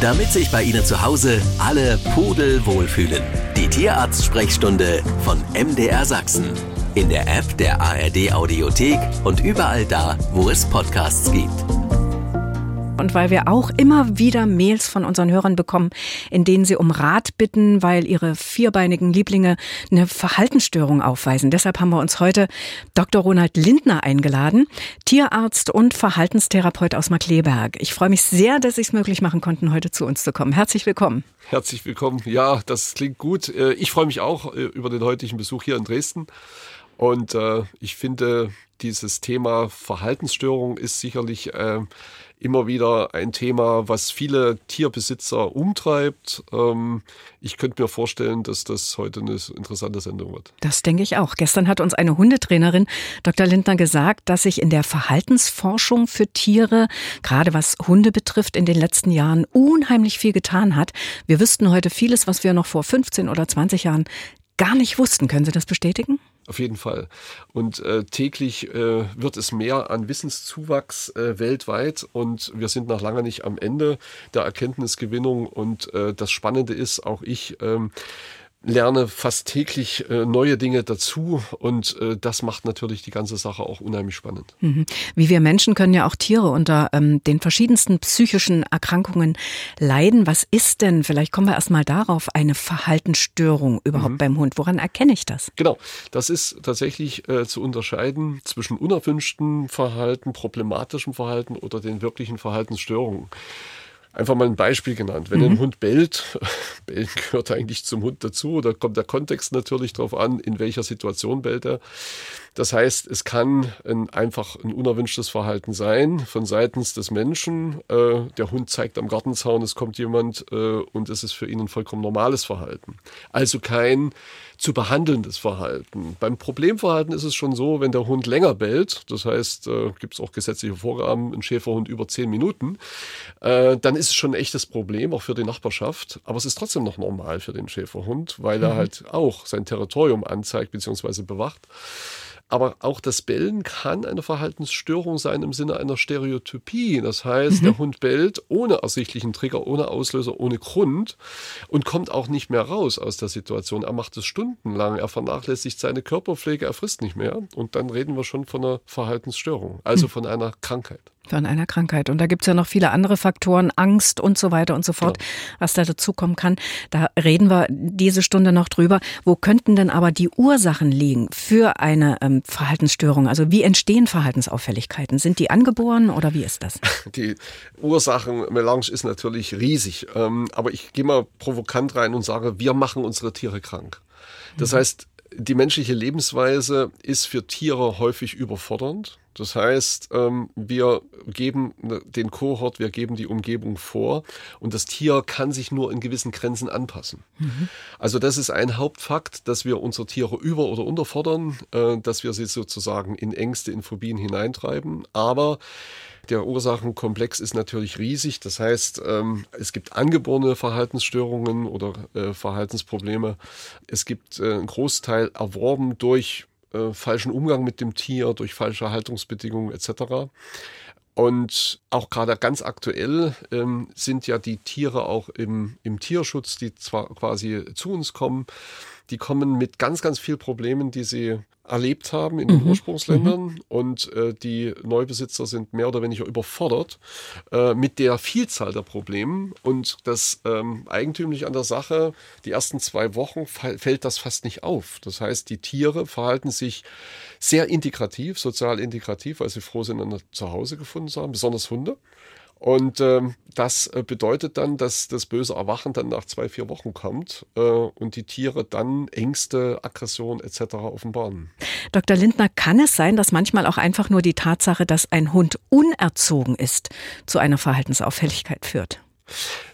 damit sich bei Ihnen zu Hause alle Pudel wohlfühlen. Die Tierarzt-Sprechstunde von MDR Sachsen. In der App der ARD Audiothek und überall da, wo es Podcasts gibt und weil wir auch immer wieder Mails von unseren Hörern bekommen, in denen sie um Rat bitten, weil ihre vierbeinigen Lieblinge eine Verhaltensstörung aufweisen. Deshalb haben wir uns heute Dr. Ronald Lindner eingeladen, Tierarzt und Verhaltenstherapeut aus Markleberg. Ich freue mich sehr, dass Sie es möglich machen konnten, heute zu uns zu kommen. Herzlich willkommen. Herzlich willkommen. Ja, das klingt gut. Äh, ich freue mich auch äh, über den heutigen Besuch hier in Dresden. Und äh, ich finde, dieses Thema Verhaltensstörung ist sicherlich immer wieder ein Thema, was viele Tierbesitzer umtreibt. Ähm, ich könnte mir vorstellen, dass das heute eine interessante Sendung wird. Das denke ich auch. Gestern hat uns eine Hundetrainerin, Dr. Lindner, gesagt, dass sich in der Verhaltensforschung für Tiere, gerade was Hunde betrifft, in den letzten Jahren unheimlich viel getan hat. Wir wüssten heute vieles, was wir noch vor 15 oder 20 Jahren gar nicht wussten. Können Sie das bestätigen? Auf jeden Fall. Und äh, täglich äh, wird es mehr an Wissenszuwachs äh, weltweit und wir sind noch lange nicht am Ende der Erkenntnisgewinnung. Und äh, das Spannende ist, auch ich ähm, lerne fast täglich äh, neue Dinge dazu und äh, das macht natürlich die ganze Sache auch unheimlich spannend. Mhm. Wie wir Menschen können ja auch Tiere unter ähm, den verschiedensten psychischen Erkrankungen leiden. Was ist denn, vielleicht kommen wir erstmal darauf, eine Verhaltensstörung überhaupt mhm. beim Hund? Woran erkenne ich das? Genau, das ist tatsächlich äh, zu unterscheiden zwischen unerwünschten Verhalten, problematischem Verhalten oder den wirklichen Verhaltensstörungen. Einfach mal ein Beispiel genannt. Wenn mhm. ein Hund bellt, bellen gehört eigentlich zum Hund dazu, da kommt der Kontext natürlich darauf an, in welcher Situation bellt er. Das heißt, es kann ein, einfach ein unerwünschtes Verhalten sein von seitens des Menschen. Äh, der Hund zeigt am Gartenzaun, es kommt jemand äh, und es ist für ihn ein vollkommen normales Verhalten. Also kein zu behandelndes Verhalten. Beim Problemverhalten ist es schon so, wenn der Hund länger bellt, das heißt, äh, gibt es auch gesetzliche Vorgaben, ein Schäferhund über zehn Minuten, äh, dann ist es schon ein echtes Problem, auch für die Nachbarschaft. Aber es ist trotzdem noch normal für den Schäferhund, weil er mhm. halt auch sein Territorium anzeigt bzw. bewacht. Aber auch das Bellen kann eine Verhaltensstörung sein im Sinne einer Stereotypie. Das heißt, mhm. der Hund bellt ohne ersichtlichen Trigger, ohne Auslöser, ohne Grund und kommt auch nicht mehr raus aus der Situation. Er macht es stundenlang, er vernachlässigt seine Körperpflege, er frisst nicht mehr. Und dann reden wir schon von einer Verhaltensstörung, also mhm. von einer Krankheit. Von einer Krankheit. Und da gibt es ja noch viele andere Faktoren, Angst und so weiter und so fort, ja. was da dazukommen kann. Da reden wir diese Stunde noch drüber. Wo könnten denn aber die Ursachen liegen für eine ähm, Verhaltensstörung? Also wie entstehen Verhaltensauffälligkeiten? Sind die angeboren oder wie ist das? Die Ursachenmelange ist natürlich riesig. Ähm, aber ich gehe mal provokant rein und sage, wir machen unsere Tiere krank. Das mhm. heißt, die menschliche Lebensweise ist für Tiere häufig überfordernd. Das heißt, ähm, wir geben den Kohort, wir geben die Umgebung vor und das Tier kann sich nur in gewissen Grenzen anpassen. Mhm. Also das ist ein Hauptfakt, dass wir unsere Tiere über- oder unterfordern, äh, dass wir sie sozusagen in Ängste, in Phobien hineintreiben. Aber der Ursachenkomplex ist natürlich riesig. Das heißt, ähm, es gibt angeborene Verhaltensstörungen oder äh, Verhaltensprobleme. Es gibt äh, einen Großteil erworben durch äh, falschen Umgang mit dem Tier, durch falsche Haltungsbedingungen etc. Und auch gerade ganz aktuell ähm, sind ja die Tiere auch im, im Tierschutz, die zwar quasi zu uns kommen, die kommen mit ganz, ganz vielen Problemen, die sie erlebt haben in den mhm. Ursprungsländern mhm. und äh, die Neubesitzer sind mehr oder weniger überfordert äh, mit der Vielzahl der Probleme und das ähm, eigentümlich an der Sache, die ersten zwei Wochen fällt das fast nicht auf. Das heißt, die Tiere verhalten sich sehr integrativ, sozial integrativ, weil sie froh sind, ein Zuhause gefunden zu haben, besonders Hunde. Und ähm, das äh, bedeutet dann, dass das böse Erwachen dann nach zwei, vier Wochen kommt äh, und die Tiere dann Ängste, Aggression etc. offenbaren. Dr. Lindner, kann es sein, dass manchmal auch einfach nur die Tatsache, dass ein Hund unerzogen ist, zu einer Verhaltensauffälligkeit führt?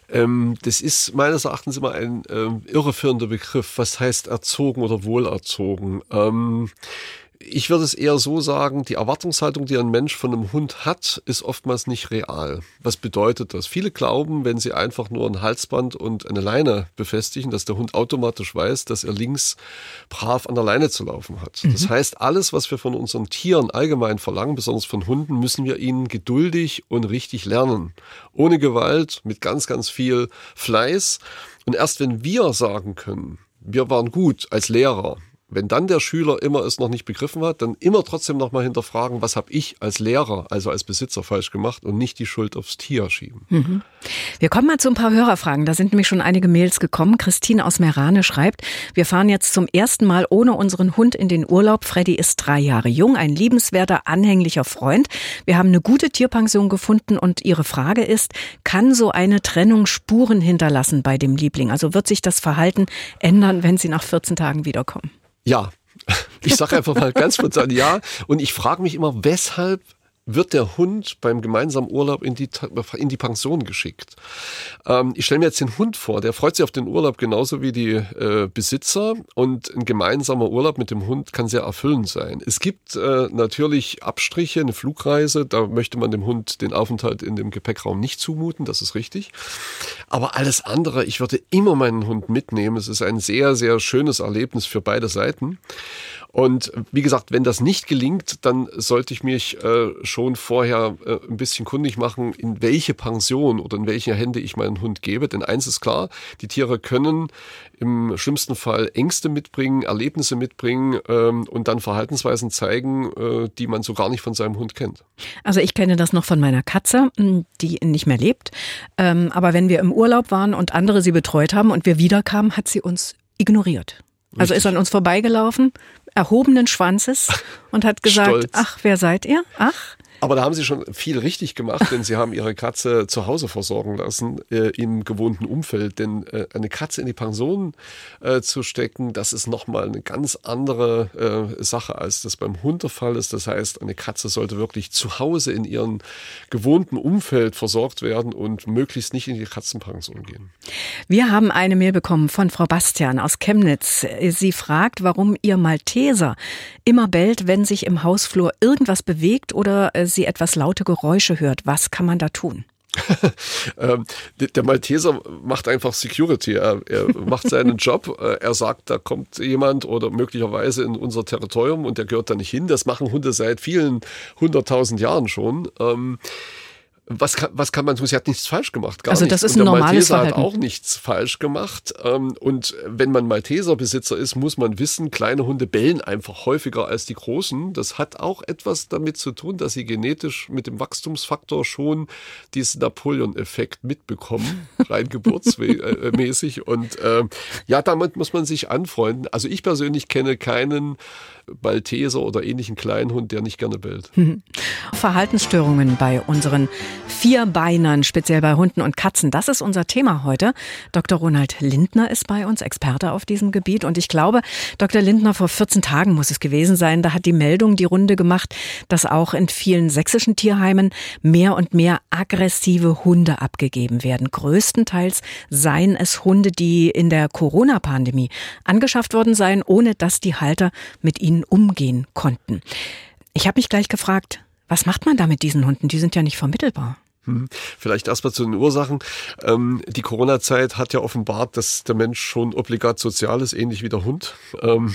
Ähm, das ist meines Erachtens immer ein ähm, irreführender Begriff. Was heißt erzogen oder wohlerzogen? Ähm, Ich würde es eher so sagen, die Erwartungshaltung, die ein Mensch von einem Hund hat, ist oftmals nicht real. Was bedeutet das? Viele glauben, wenn sie einfach nur ein Halsband und eine Leine befestigen, dass der Hund automatisch weiß, dass er links brav an der Leine zu laufen hat. Mhm. Das heißt, alles, was wir von unseren Tieren allgemein verlangen, besonders von Hunden, müssen wir ihnen geduldig und richtig lernen. Ohne Gewalt, mit ganz, ganz viel Fleiß. Und erst wenn wir sagen können, wir waren gut als Lehrer, wenn dann der Schüler immer es noch nicht begriffen hat, dann immer trotzdem nochmal hinterfragen, was habe ich als Lehrer, also als Besitzer falsch gemacht und nicht die Schuld aufs Tier schieben. Mhm. Wir kommen mal zu ein paar Hörerfragen. Da sind nämlich schon einige Mails gekommen. Christine aus Merane schreibt, wir fahren jetzt zum ersten Mal ohne unseren Hund in den Urlaub. Freddy ist drei Jahre jung, ein liebenswerter, anhänglicher Freund. Wir haben eine gute Tierpension gefunden und ihre Frage ist, kann so eine Trennung Spuren hinterlassen bei dem Liebling? Also wird sich das Verhalten ändern, wenn sie nach 14 Tagen wiederkommen? Ja, ich sage einfach mal ganz spontan ja. Und ich frage mich immer, weshalb wird der Hund beim gemeinsamen Urlaub in die, in die Pension geschickt. Ähm, ich stelle mir jetzt den Hund vor, der freut sich auf den Urlaub genauso wie die äh, Besitzer und ein gemeinsamer Urlaub mit dem Hund kann sehr erfüllend sein. Es gibt äh, natürlich Abstriche, eine Flugreise, da möchte man dem Hund den Aufenthalt in dem Gepäckraum nicht zumuten, das ist richtig. Aber alles andere, ich würde immer meinen Hund mitnehmen. Es ist ein sehr, sehr schönes Erlebnis für beide Seiten. Und wie gesagt, wenn das nicht gelingt, dann sollte ich mich äh, schon vorher äh, ein bisschen kundig machen, in welche Pension oder in welche Hände ich meinen Hund gebe. Denn eins ist klar, die Tiere können im schlimmsten Fall Ängste mitbringen, Erlebnisse mitbringen ähm, und dann Verhaltensweisen zeigen, äh, die man so gar nicht von seinem Hund kennt. Also ich kenne das noch von meiner Katze, die nicht mehr lebt. Ähm, aber wenn wir im Urlaub waren und andere sie betreut haben und wir wiederkamen, hat sie uns ignoriert. Also ist an uns vorbeigelaufen, erhobenen Schwanzes und hat gesagt, Stolz. ach, wer seid ihr? Ach, aber da haben sie schon viel richtig gemacht, denn sie haben ihre Katze zu Hause versorgen lassen äh, im gewohnten Umfeld. Denn äh, eine Katze in die Pension äh, zu stecken, das ist nochmal eine ganz andere äh, Sache, als das beim Hund der Fall ist. Das heißt, eine Katze sollte wirklich zu Hause in ihrem gewohnten Umfeld versorgt werden und möglichst nicht in die Katzenpension gehen. Wir haben eine Mail bekommen von Frau Bastian aus Chemnitz. Sie fragt, warum ihr Malteser immer bellt, wenn sich im Hausflur irgendwas bewegt oder äh, sie etwas laute Geräusche hört. Was kann man da tun? Ähm, der Malteser macht einfach Security. Er, er macht seinen Job. Äh, er sagt, da kommt jemand oder möglicherweise in unser Territorium und der gehört da nicht hin. Das machen Hunde seit vielen hunderttausend Jahren schon. Was kann, was kann man tun? Sie hat nichts falsch gemacht. Gar also das nichts. ist ein normales Malteser Verhalten. hat auch nichts falsch gemacht. Ähm, und wenn man Malteser-Besitzer ist, muss man wissen, kleine Hunde bellen einfach häufiger als die großen. Das hat auch etwas damit zu tun, dass sie genetisch mit dem Wachstumsfaktor schon diesen Napoleon-Effekt mitbekommen, rein geburtsmäßig. Und äh, ja, damit muss man sich anfreunden. Also ich persönlich kenne keinen Malteser oder ähnlichen Kleinhund, der nicht gerne bellt. Verhaltensstörungen bei unseren Vierbeinern, speziell bei Hunden und Katzen, das ist unser Thema heute. Dr. Ronald Lindner ist bei uns, Experte auf diesem Gebiet. Und ich glaube, Dr. Lindner, vor 14 Tagen muss es gewesen sein, da hat die Meldung die Runde gemacht, dass auch in vielen sächsischen Tierheimen mehr und mehr aggressive Hunde abgegeben werden. Größtenteils seien es Hunde, die in der Corona-Pandemie angeschafft worden seien, ohne dass die Halter mit ihnen ihnen umgehen konnten. Ich habe mich gleich gefragt, was macht man da mit diesen Hunden? Die sind ja nicht vermittelbar. Hm. Vielleicht erstmal zu den Ursachen. Ähm, die Corona-Zeit hat ja offenbart, dass der Mensch schon obligat sozial ist, ähnlich wie der Hund. Ähm,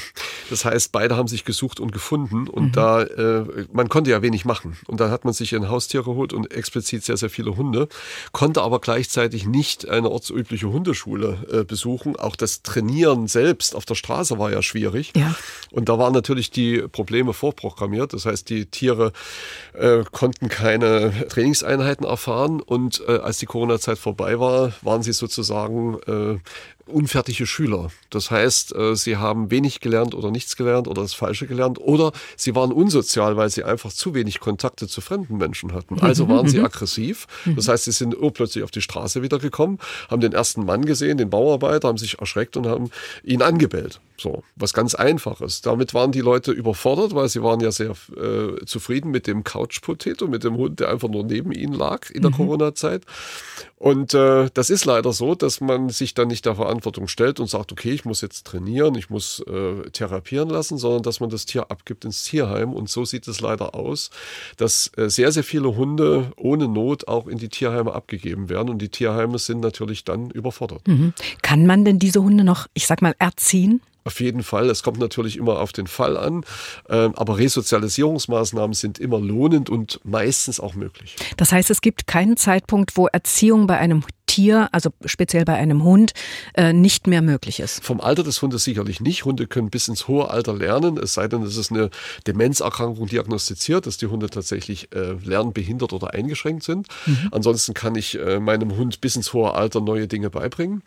das heißt, beide haben sich gesucht und gefunden und mhm. da, äh, man konnte ja wenig machen. Und da hat man sich ein Haustier geholt und explizit sehr, sehr viele Hunde, konnte aber gleichzeitig nicht eine ortsübliche Hundeschule äh, besuchen. Auch das Trainieren selbst auf der Straße war ja schwierig. Ja. Und da waren natürlich die Probleme vorprogrammiert. Das heißt, die Tiere äh, konnten keine Trainingseinheiten auf erfahren. Und äh, als die Corona-Zeit vorbei war, waren sie sozusagen äh, unfertige Schüler. Das heißt, äh, sie haben wenig gelernt oder nichts gelernt oder das Falsche gelernt oder sie waren unsozial, weil sie einfach zu wenig Kontakte zu fremden Menschen hatten. Also waren sie aggressiv. Das heißt, sie sind urplötzlich auf die Straße wiedergekommen, haben den ersten Mann gesehen, den Bauarbeiter, haben sich erschreckt und haben ihn angebellt. So, was ganz einfaches. Damit waren die Leute überfordert, weil sie waren ja sehr äh, zufrieden mit dem Couch Potato, mit dem Hund, der einfach nur neben ihnen lag in der mhm. Corona-Zeit. Und äh, das ist leider so, dass man sich dann nicht der Verantwortung stellt und sagt, okay, ich muss jetzt trainieren, ich muss äh, therapieren lassen, sondern dass man das Tier abgibt ins Tierheim. Und so sieht es leider aus, dass äh, sehr, sehr viele Hunde ohne Not auch in die Tierheime abgegeben werden. Und die Tierheime sind natürlich dann überfordert. Mhm. Kann man denn diese Hunde noch, ich sag mal, erziehen? Auf jeden Fall. Es kommt natürlich immer auf den Fall an. Ähm, aber Resozialisierungsmaßnahmen sind immer lohnend und meistens auch möglich. Das heißt, es gibt keinen Zeitpunkt, wo Erziehung bei einem Tier, also speziell bei einem Hund, äh, nicht mehr möglich ist. Vom Alter des Hundes sicherlich nicht. Hunde können bis ins hohe Alter lernen, es sei denn, es ist eine Demenzerkrankung diagnostiziert, dass die Hunde tatsächlich äh, lernbehindert oder eingeschränkt sind. Mhm. Ansonsten kann ich äh, meinem Hund bis ins hohe Alter neue Dinge beibringen.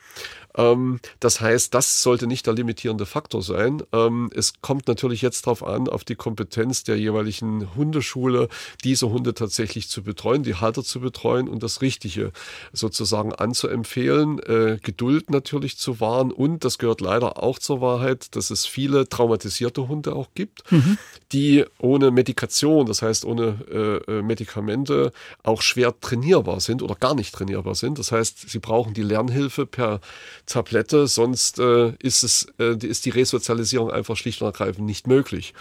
Ähm, das heißt, das sollte nicht der limitierende Faktor sein. Ähm, es kommt natürlich jetzt darauf an, auf die Kompetenz der jeweiligen Hundeschule, diese Hunde tatsächlich zu betreuen, die Halter zu betreuen und das Richtige sozusagen anzuempfehlen. Äh, Geduld natürlich zu wahren und das gehört leider auch zur Wahrheit, dass es viele traumatisierte Hunde auch gibt, mhm. die ohne Medikation, das heißt ohne äh, äh, Medikamente, auch schwer trainierbar sind oder gar nicht trainierbar sind. Das heißt, sie brauchen die Lernhilfe per Tablette, sonst äh, ist, es, äh, ist die Resozialisierung einfach schlicht und ergreifend nicht möglich.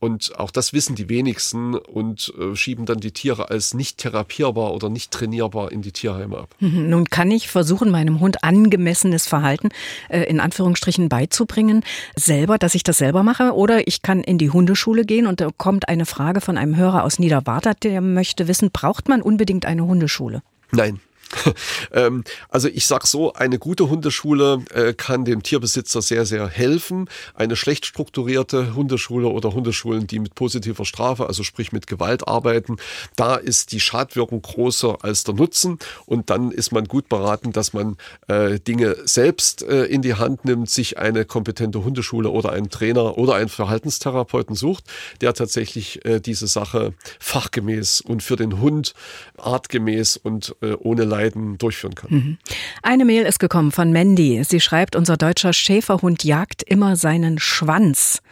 Und auch das wissen die wenigsten und äh, schieben dann die Tiere als nicht therapierbar oder nicht trainierbar in die Tierheime ab. Mhm. Nun kann ich versuchen, meinem Hund angemessenes Verhalten äh, in Anführungsstrichen beizubringen, selber, dass ich das selber mache. Oder ich kann in die Hundeschule gehen und da kommt eine Frage von einem Hörer aus Niederwartat, der möchte wissen, braucht man unbedingt eine Hundeschule? Nein, ähm, also ich sag so, eine gute Hundeschule äh, kann dem Tierbesitzer sehr, sehr helfen. Eine schlecht strukturierte Hundeschule oder Hundeschulen, die mit positiver Strafe, also sprich mit Gewalt arbeiten, da ist die Schadwirkung größer als der Nutzen und dann ist man gut beraten, dass man äh, Dinge selbst äh, in die Hand nimmt, sich eine kompetente Hundeschule oder einen Trainer oder einen Verhaltenstherapeuten sucht, der tatsächlich äh, diese Sache fachgemäß und für den Hund artgemäß und äh, ohne Leid Leiden durchführen kann. Mhm. Eine Mail ist gekommen von Mandy. Sie schreibt, unser deutscher Schäferhund jagt immer seinen Schwanz.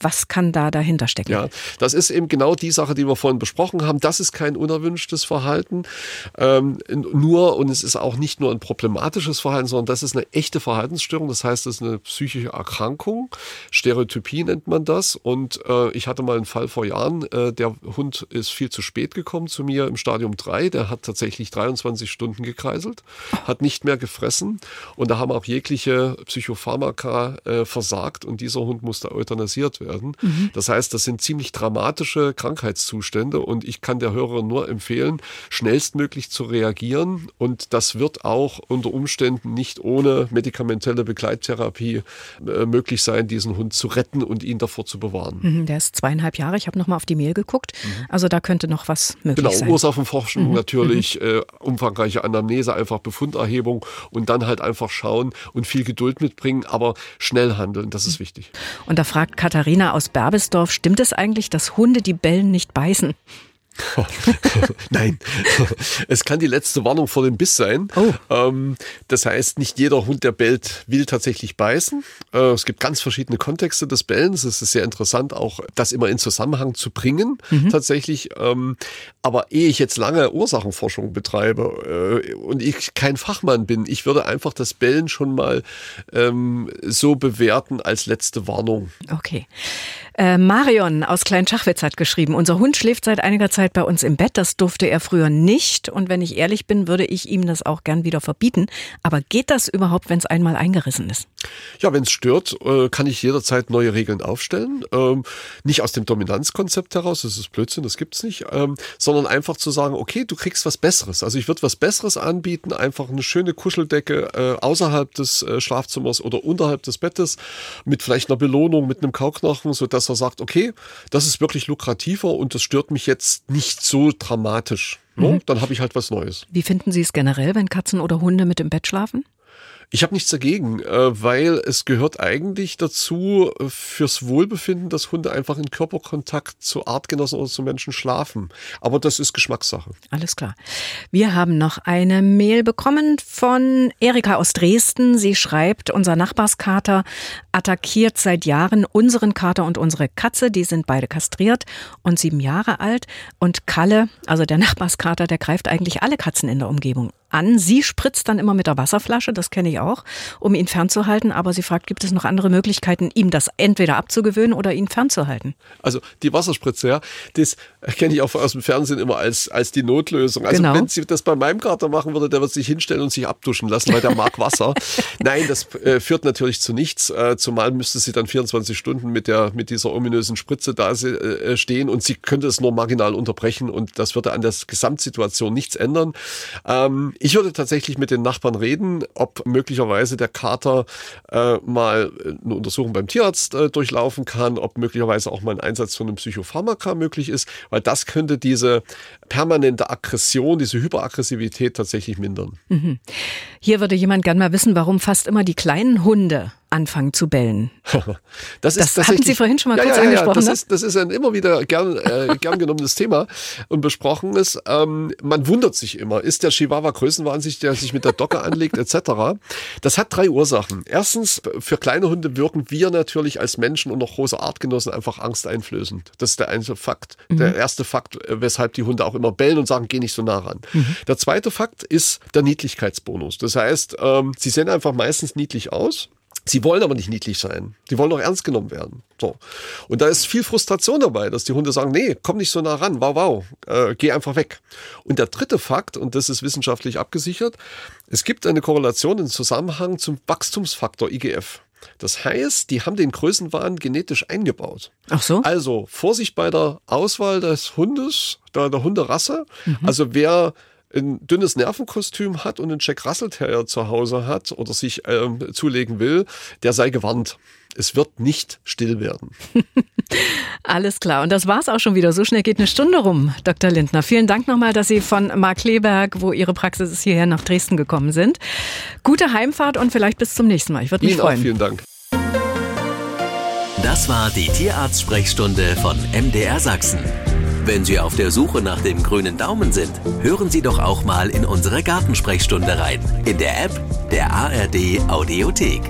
Was kann da dahinter stecken? Ja, das ist eben genau die Sache, die wir vorhin besprochen haben. Das ist kein unerwünschtes Verhalten. Ähm, nur, und es ist auch nicht nur ein problematisches Verhalten, sondern das ist eine echte Verhaltensstörung. Das heißt, es ist eine psychische Erkrankung. Stereotypie nennt man das. Und äh, ich hatte mal einen Fall vor Jahren. Äh, der Hund ist viel zu spät gekommen zu mir im Stadium 3. Der hat tatsächlich 23 Stunden gekreiselt, hat nicht mehr gefressen. Und da haben auch jegliche Psychopharmaka äh, versagt. Und dieser Hund musste euthanasiert werden werden. Mhm. Das heißt, das sind ziemlich dramatische Krankheitszustände und ich kann der Hörerin nur empfehlen, schnellstmöglich zu reagieren und das wird auch unter Umständen nicht ohne medikamentelle Begleittherapie äh, möglich sein, diesen Hund zu retten und ihn davor zu bewahren. Mhm, der ist zweieinhalb Jahre. Ich habe nochmal auf die Mail geguckt. Mhm. Also da könnte noch was möglich genau, sein. Genau, Ursachenforschung mhm. natürlich, mhm. äh, umfangreiche Anamnese, einfach Befunderhebung und dann halt einfach schauen und viel Geduld mitbringen, aber schnell handeln, das ist wichtig. Und da fragt Katharina, Katharina aus Berbesdorf, stimmt es eigentlich, dass Hunde, die bellen, nicht beißen? Nein, es kann die letzte Warnung vor dem Biss sein. Oh. Ähm, das heißt, nicht jeder Hund, der bellt, will tatsächlich beißen. Äh, es gibt ganz verschiedene Kontexte des Bellens. Es ist sehr interessant, auch das immer in Zusammenhang zu bringen, mhm. tatsächlich. Ähm, aber ehe ich jetzt lange Ursachenforschung betreibe äh, und ich kein Fachmann bin, ich würde einfach das Bellen schon mal ähm, so bewerten als letzte Warnung. Okay. Äh, Marion aus Kleinschachwitz hat geschrieben, unser Hund schläft seit einiger Zeit bei uns im Bett. Das durfte er früher nicht. Und wenn ich ehrlich bin, würde ich ihm das auch gern wieder verbieten. Aber geht das überhaupt, wenn es einmal eingerissen ist? Ja, wenn es stört, äh, kann ich jederzeit neue Regeln aufstellen. Ähm, nicht aus dem Dominanzkonzept heraus, das ist Blödsinn, das gibt's nicht, ähm, sondern einfach zu sagen, okay, du kriegst was Besseres. Also ich würde was Besseres anbieten, einfach eine schöne Kuscheldecke äh, außerhalb des äh, Schlafzimmers oder unterhalb des Bettes mit vielleicht einer Belohnung, mit einem Kauknochen, sodass er sagt, okay, das ist wirklich lukrativer und das stört mich jetzt nicht so dramatisch. Ne? Mhm. Dann habe ich halt was Neues. Wie finden Sie es generell, wenn Katzen oder Hunde mit im Bett schlafen? Ich habe nichts dagegen, äh, weil es gehört eigentlich dazu, äh, fürs Wohlbefinden, dass Hunde einfach in Körperkontakt zu Artgenossen oder zu Menschen schlafen. Aber das ist Geschmackssache. Alles klar. Wir haben noch eine Mail bekommen von Erika aus Dresden. Sie schreibt, unser Nachbarskater attackiert seit Jahren unseren Kater und unsere Katze. Die sind beide kastriert und sieben Jahre alt. Und Kalle, also der Nachbarskater, der greift eigentlich alle Katzen in der Umgebung an. Sie spritzt dann immer mit der Wasserflasche, das kenne ich auch, um ihn fernzuhalten. Aber sie fragt, gibt es noch andere Möglichkeiten, ihm das entweder abzugewöhnen oder ihn fernzuhalten? Also die Wasserspritze, ja, das kenne ich auch aus dem Fernsehen immer als, als die Notlösung. Also genau. wenn sie das bei meinem Kater machen würde, der wird sich hinstellen und sich abduschen lassen, weil der mag Wasser. Nein, das äh, führt natürlich zu nichts. Äh, zumal müsste sie dann 24 Stunden mit der mit dieser ominösen Spritze da äh, stehen und sie könnte es nur marginal unterbrechen und das würde an der Gesamtsituation nichts ändern. Ähm, ich würde tatsächlich mit den Nachbarn reden, ob möglicherweise der Kater äh, mal eine Untersuchung beim Tierarzt äh, durchlaufen kann, ob möglicherweise auch mal ein Einsatz von einem Psychopharmaka möglich ist, weil das könnte diese permanente Aggression, diese Hyperaggressivität tatsächlich mindern. Mhm. Hier würde jemand gern mal wissen, warum fast immer die kleinen Hunde anfangen zu bellen. das ist das hatten Sie vorhin schon mal ja, kurz ja, ja, angesprochen. Das, ne? ist, das ist ein immer wieder gern, äh, gern genommenes Thema und besprochenes. Ähm, man wundert sich immer, ist der Chihuahua größenwahnsinnig, der sich mit der Docke anlegt etc. Das hat drei Ursachen. Erstens, für kleine Hunde wirken wir natürlich als Menschen und noch große Artgenossen einfach angsteinflößend. Das ist der einzige Fakt. Mhm. Der erste Fakt, äh, weshalb die Hunde auch immer bellen und sagen, geh nicht so nah ran. Mhm. Der zweite Fakt ist der Niedlichkeitsbonus. Das heißt, ähm, sie sehen einfach meistens niedlich aus Sie wollen aber nicht niedlich sein. Die wollen auch ernst genommen werden. So. Und da ist viel Frustration dabei, dass die Hunde sagen, nee, komm nicht so nah ran, wow, wow, äh, geh einfach weg. Und der dritte Fakt, und das ist wissenschaftlich abgesichert, es gibt eine Korrelation, einen Zusammenhang zum Wachstumsfaktor IGF. Das heißt, die haben den Größenwahn genetisch eingebaut. Ach so. Also Vorsicht bei der Auswahl des Hundes, der, der Hunderasse. Mhm. Also wer ein dünnes Nervenkostüm hat und einen Jack Russell Terrier zu Hause hat oder sich ähm, zulegen will, der sei gewarnt. Es wird nicht still werden. Alles klar. Und das war's auch schon wieder. So schnell geht eine Stunde rum, Dr. Lindner. Vielen Dank nochmal, dass Sie von Mark Kleberg, wo Ihre Praxis ist, hierher nach Dresden gekommen sind. Gute Heimfahrt und vielleicht bis zum nächsten Mal. Ich würde mich Ihnen freuen. Auch vielen Dank. Das war die Tierarzt-Sprechstunde von MDR Sachsen. Wenn Sie auf der Suche nach dem grünen Daumen sind, hören Sie doch auch mal in unsere Gartensprechstunde rein. In der App der ARD Audiothek.